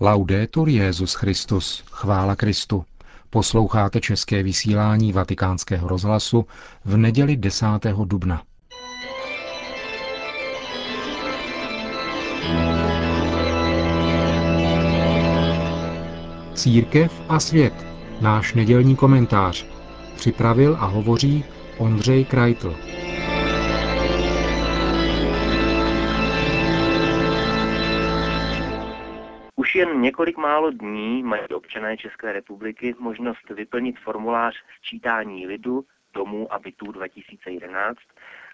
Laudetur Jezus Christus, chvála Kristu. Posloucháte české vysílání Vatikánského rozhlasu v neděli 10. dubna. Církev a svět. Náš nedělní komentář. Připravil a hovoří Ondřej Krajtl. Jen několik málo dní mají občané České republiky možnost vyplnit formulář sčítání lidu domů a bytů 2011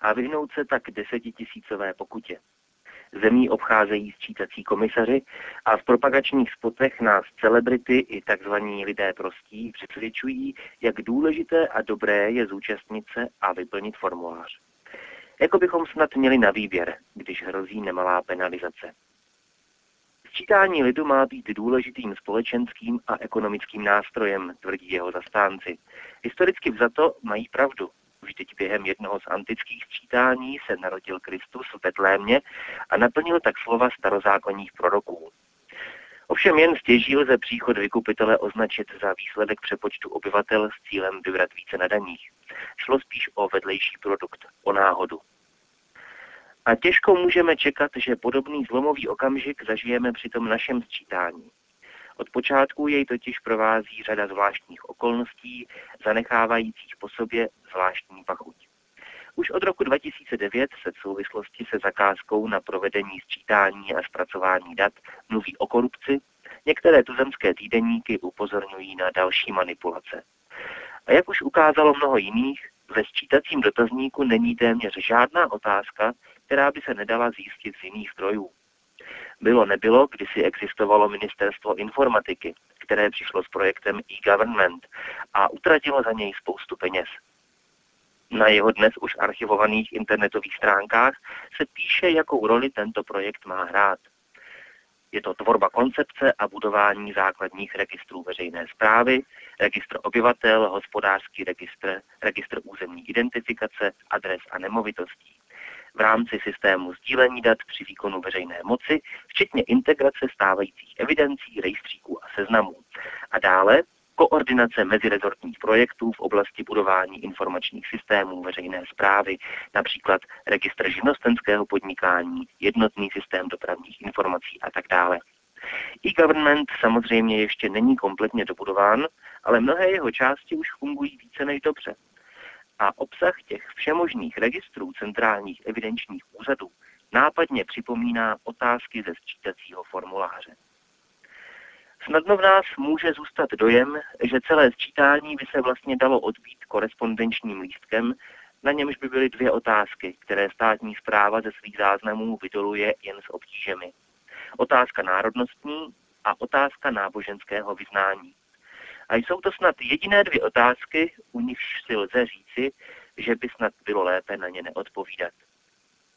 a vyhnout se tak desetitisícové pokutě. Zemí obcházejí sčítací komisaři a v propagačních spotech nás celebrity i tzv. lidé prostí přesvědčují, jak důležité a dobré je zúčastnit se a vyplnit formulář. Jako bychom snad měli na výběr, když hrozí nemalá penalizace. Sčítání lidu má být důležitým společenským a ekonomickým nástrojem, tvrdí jeho zastánci. Historicky vzato mají pravdu. Vždyť během jednoho z antických sčítání se narodil Kristus v Betlémě a naplnil tak slova starozákonních proroků. Ovšem jen stěží lze příchod vykupitele označit za výsledek přepočtu obyvatel s cílem vybrat více na daních. Šlo spíš o vedlejší produkt, o náhodu. A těžko můžeme čekat, že podobný zlomový okamžik zažijeme při tom našem sčítání. Od počátku jej totiž provází řada zvláštních okolností, zanechávajících po sobě zvláštní pachuť. Už od roku 2009 se v souvislosti se zakázkou na provedení sčítání a zpracování dat mluví o korupci, některé tuzemské týdeníky upozorňují na další manipulace. A jak už ukázalo mnoho jiných, ve sčítacím dotazníku není téměř žádná otázka, která by se nedala zjistit z jiných zdrojů. Bylo nebylo, kdysi existovalo ministerstvo informatiky, které přišlo s projektem e-government a utratilo za něj spoustu peněz. Na jeho dnes už archivovaných internetových stránkách se píše, jakou roli tento projekt má hrát. Je to tvorba koncepce a budování základních registrů veřejné zprávy, registr obyvatel, hospodářský registr, registr územní identifikace, adres a nemovitostí v rámci systému sdílení dat při výkonu veřejné moci, včetně integrace stávajících evidencí, rejstříků a seznamů. A dále koordinace mezirezortních projektů v oblasti budování informačních systémů veřejné zprávy, například registr živnostenského podnikání, jednotný systém dopravních informací a tak dále. E-government samozřejmě ještě není kompletně dobudován, ale mnohé jeho části už fungují více než dobře a obsah těch všemožných registrů centrálních evidenčních úřadů nápadně připomíná otázky ze sčítacího formuláře. Snadno v nás může zůstat dojem, že celé sčítání by se vlastně dalo odbít korespondenčním lístkem, na němž by byly dvě otázky, které státní zpráva ze svých záznamů vydoluje jen s obtížemi. Otázka národnostní a otázka náboženského vyznání. A jsou to snad jediné dvě otázky, u nichž si lze říci, že by snad bylo lépe na ně neodpovídat.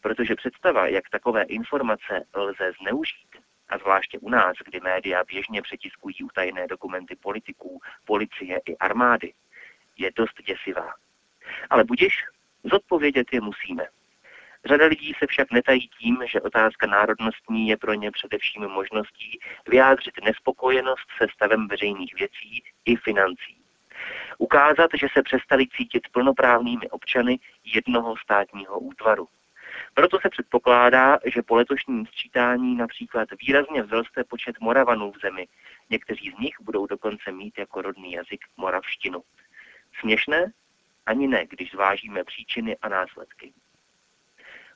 Protože představa, jak takové informace lze zneužít, a zvláště u nás, kdy média běžně přetiskují utajené dokumenty politiků, policie i armády, je dost děsivá. Ale budiš, zodpovědět je musíme. Řada lidí se však netají tím, že otázka národnostní je pro ně především možností vyjádřit nespokojenost se stavem veřejných věcí i financí. Ukázat, že se přestali cítit plnoprávnými občany jednoho státního útvaru. Proto se předpokládá, že po letošním sčítání například výrazně vzroste počet Moravanů v zemi. Někteří z nich budou dokonce mít jako rodný jazyk moravštinu. Směšné? Ani ne, když zvážíme příčiny a následky.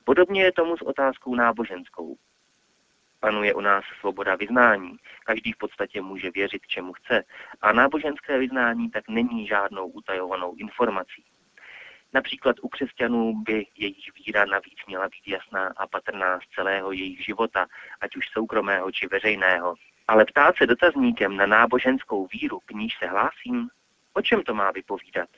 Podobně je tomu s otázkou náboženskou. Panuje u nás svoboda vyznání. Každý v podstatě může věřit, čemu chce. A náboženské vyznání tak není žádnou utajovanou informací. Například u křesťanů by jejich víra navíc měla být jasná a patrná z celého jejich života, ať už soukromého či veřejného. Ale ptát se dotazníkem na náboženskou víru, k níž se hlásím, o čem to má vypovídat?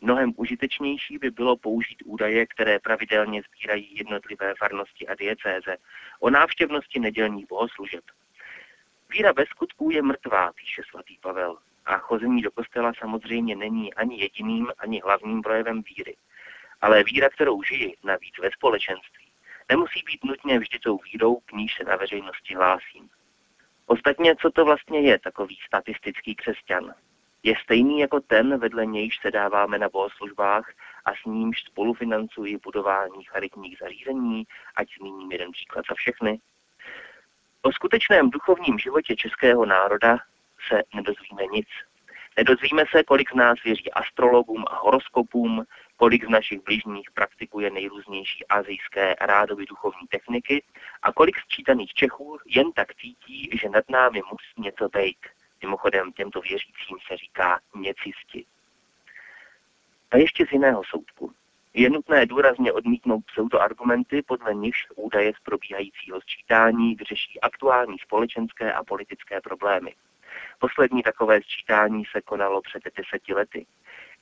Mnohem užitečnější by bylo použít údaje, které pravidelně sbírají jednotlivé farnosti a diecéze o návštěvnosti nedělních bohoslužeb. Víra bez skutků je mrtvá, píše svatý Pavel, a chození do kostela samozřejmě není ani jediným, ani hlavním projevem víry. Ale víra, kterou žijí, navíc ve společenství, nemusí být nutně vždy tou vírou, k níž se na veřejnosti hlásím. Ostatně, co to vlastně je takový statistický křesťan? Je stejný jako ten, vedle nějž se dáváme na bohoslužbách a s nímž spolufinancují budování charitních zařízení, ať zmíním jeden příklad za všechny. O skutečném duchovním životě českého národa se nedozvíme nic. Nedozvíme se, kolik z nás věří astrologům a horoskopům, kolik z našich bližních praktikuje nejrůznější azijské rádoby duchovní techniky a kolik sčítaných Čechů jen tak cítí, že nad námi musí něco být. Mimochodem těmto věřícím se říká něcisti. A ještě z jiného soudku. Je nutné důrazně odmítnout pseudoargumenty, podle nichž údaje z probíhajícího sčítání vyřeší aktuální společenské a politické problémy. Poslední takové sčítání se konalo před deseti lety.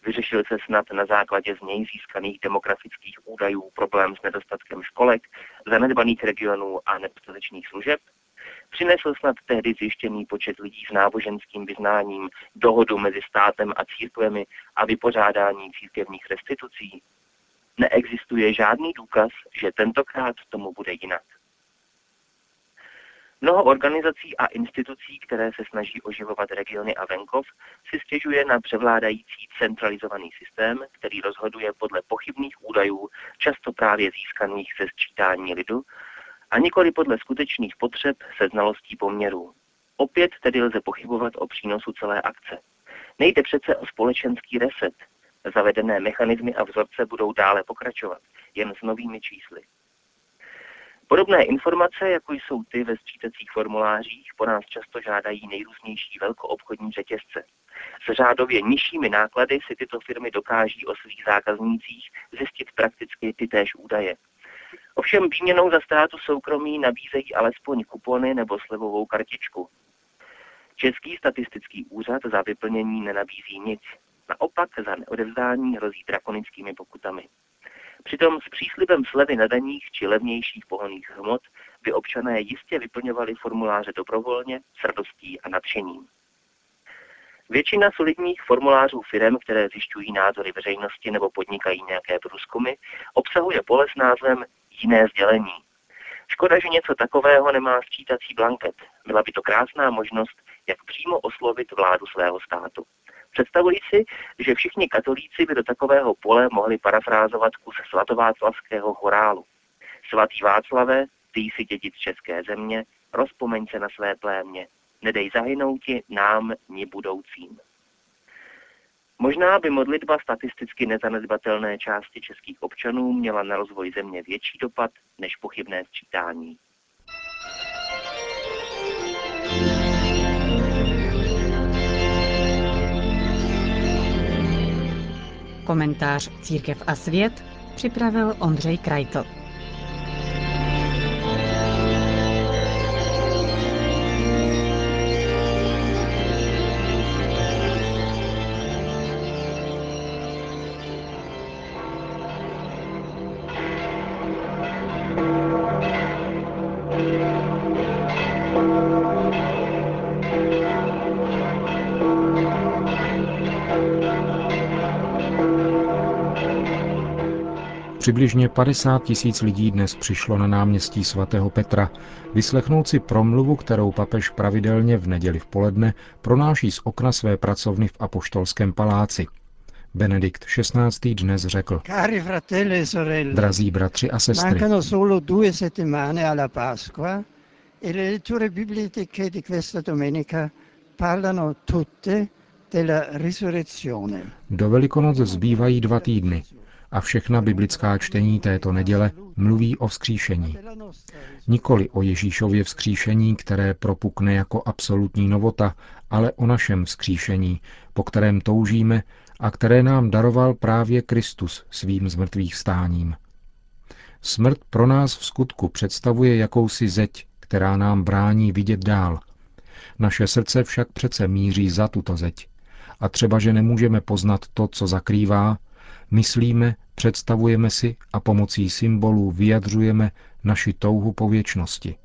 Vyřešil se snad na základě z něj získaných demografických údajů problém s nedostatkem školek, zanedbaných regionů a nedostatečných služeb? Přinesl snad tehdy zjištěný počet lidí s náboženským vyznáním, dohodu mezi státem a církvemi a vypořádání církevních restitucí? Neexistuje žádný důkaz, že tentokrát tomu bude jinak. Mnoho organizací a institucí, které se snaží oživovat regiony a venkov, si stěžuje na převládající centralizovaný systém, který rozhoduje podle pochybných údajů, často právě získaných ze sčítání lidu, a nikoli podle skutečných potřeb se znalostí poměrů. Opět tedy lze pochybovat o přínosu celé akce. Nejde přece o společenský reset. Zavedené mechanismy a vzorce budou dále pokračovat, jen s novými čísly. Podobné informace, jako jsou ty ve sčítacích formulářích, po nás často žádají nejrůznější velkoobchodní řetězce. S řádově nižšími náklady si tyto firmy dokáží o svých zákaznících zjistit prakticky ty též údaje. Ovšem výměnou za státu soukromí nabízejí alespoň kupony nebo slevovou kartičku. Český statistický úřad za vyplnění nenabízí nic. Naopak za neodevzdání hrozí drakonickými pokutami. Přitom s příslibem slevy na daních či levnějších pohonných hmot by občané jistě vyplňovali formuláře dobrovolně, s radostí a nadšením. Většina solidních formulářů firm, které zjišťují názory veřejnosti nebo podnikají nějaké průzkumy, obsahuje pole s názvem jiné sdělení. Škoda, že něco takového nemá sčítací blanket. Byla by to krásná možnost, jak přímo oslovit vládu svého státu. Představuji si, že všichni katolíci by do takového pole mohli parafrázovat kus svatováclavského chorálu. Svatý Václave, ty jsi dědic české země, rozpomeň se na své plémě, nedej zahynouti nám, ni budoucím. Možná by modlitba statisticky nezanedbatelné části českých občanů měla na rozvoj země větší dopad než pochybné sčítání. Komentář Církev a svět připravil Ondřej Krajtl. Přibližně 50 tisíc lidí dnes přišlo na náměstí svatého Petra vyslechnout si promluvu, kterou papež pravidelně v neděli v poledne pronáší z okna své pracovny v Apoštolském paláci. Benedikt XVI. dnes řekl, e drazí bratři a sestry, mancano solo due settimane alla Pasqua e le letture bibliche di questa domenica parlano tutte della risurrezione. do Velikonoc zbývají dva týdny a všechna biblická čtení této neděle mluví o vzkříšení. Nikoli o Ježíšově vzkříšení, které propukne jako absolutní novota, ale o našem vzkříšení, po kterém toužíme a které nám daroval právě Kristus svým zmrtvých stáním. Smrt pro nás v skutku představuje jakousi zeď, která nám brání vidět dál. Naše srdce však přece míří za tuto zeď. A třeba, že nemůžeme poznat to, co zakrývá, myslíme, představujeme si a pomocí symbolů vyjadřujeme naši touhu po věčnosti.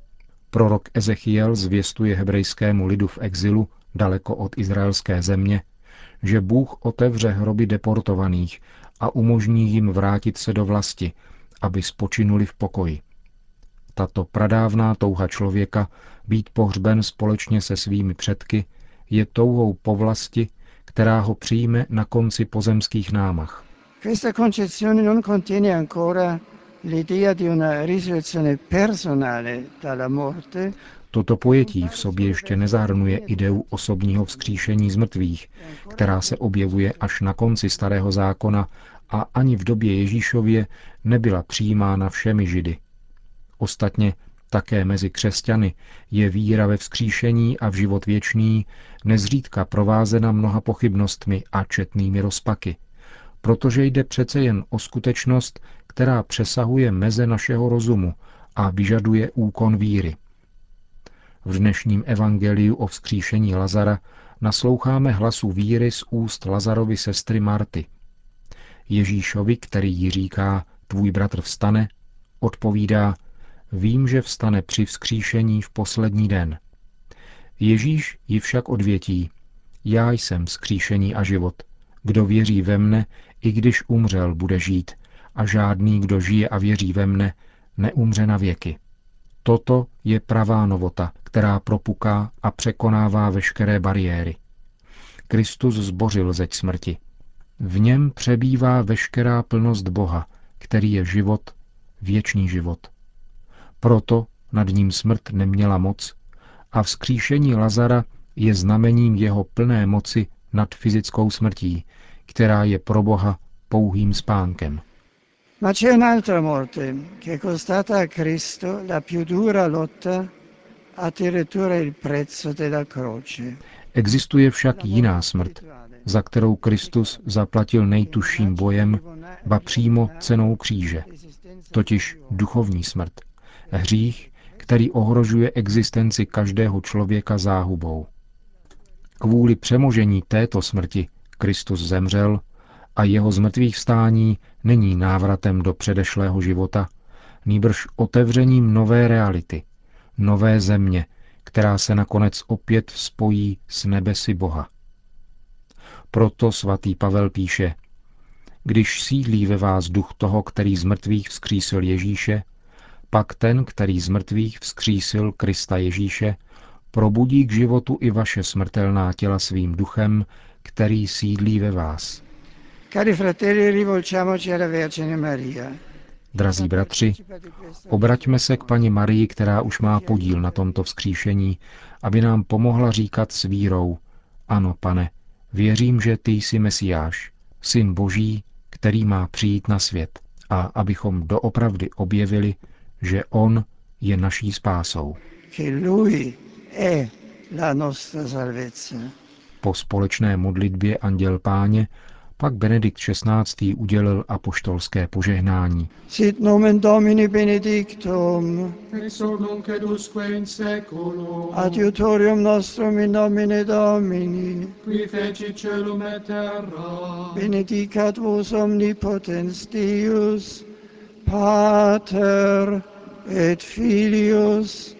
Prorok Ezechiel zvěstuje hebrejskému lidu v exilu, daleko od izraelské země, že Bůh otevře hroby deportovaných a umožní jim vrátit se do vlasti, aby spočinuli v pokoji. Tato pradávná touha člověka být pohřben společně se svými předky je touhou po vlasti, která ho přijme na konci pozemských námach. Questa concezione non contiene ancora l'idea di una risurrezione personale dalla morte, Toto pojetí v sobě ještě nezahrnuje ideu osobního vzkříšení z mrtvých, která se objevuje až na konci starého zákona a ani v době Ježíšově nebyla přijímána všemi židy. Ostatně také mezi křesťany je víra ve vzkříšení a v život věčný nezřídka provázena mnoha pochybnostmi a četnými rozpaky, protože jde přece jen o skutečnost, která přesahuje meze našeho rozumu a vyžaduje úkon víry. V dnešním evangeliu o vzkříšení Lazara nasloucháme hlasu víry z úst Lazarovy sestry Marty. Ježíšovi, který jí říká, tvůj bratr vstane, odpovídá, vím, že vstane při vzkříšení v poslední den. Ježíš ji však odvětí, já jsem vzkříšení a život. Kdo věří ve mne, i když umřel, bude žít, a žádný, kdo žije a věří ve mne, neumře na věky. Toto je pravá novota, která propuká a překonává veškeré bariéry. Kristus zbořil zeď smrti. V něm přebývá veškerá plnost Boha, který je život, věčný život. Proto nad ním smrt neměla moc a vzkříšení Lazara je znamením jeho plné moci nad fyzickou smrtí, která je pro Boha pouhým spánkem. Ma c'è un'altra morte che è costata a Cristo la più dura lotta, addirittura il prezzo della croce. Existuje však jiná smrt, za kterou Kristus zaplatil nejtužším bojem, ba přímo cenou kříže, totiž duchovní smrt, hřích, který ohrožuje existenci každého člověka záhubou. Kvůli přemožení této smrti Kristus zemřel a jeho zmrtvých vstání není návratem do předešlého života, nýbrž otevřením nové reality, nové země, která se nakonec opět spojí s nebesy Boha. Proto svatý Pavel píše, když sídlí ve vás duch toho, který z mrtvých vzkřísil Ježíše, pak ten, který z mrtvých vzkřísil Krista Ježíše, probudí k životu i vaše smrtelná těla svým duchem, který sídlí ve vás. Cari fratelli, rivolgiamoci alla Vergine Maria. Drazí bratři, obraťme se k paní Marii, která už má podíl na tomto vzkříšení, aby nám pomohla říkat s vírou, ano, pane, věřím, že ty jsi Mesiáš, syn Boží, který má přijít na svět, a abychom doopravdy objevili, že on je naší spásou. che Lui è la nostra salvezza. Po společné modlitbě Anděl Páně pak Benedikt XVI. udělil apoštolské požehnání. Sit nomen Domini benedictum, ex hoc nunc et usque in seculum, adiutorium nostrum in nomine Domini, qui feci celum et terra, benedicat vos omnipotens Deus, Pater et Filius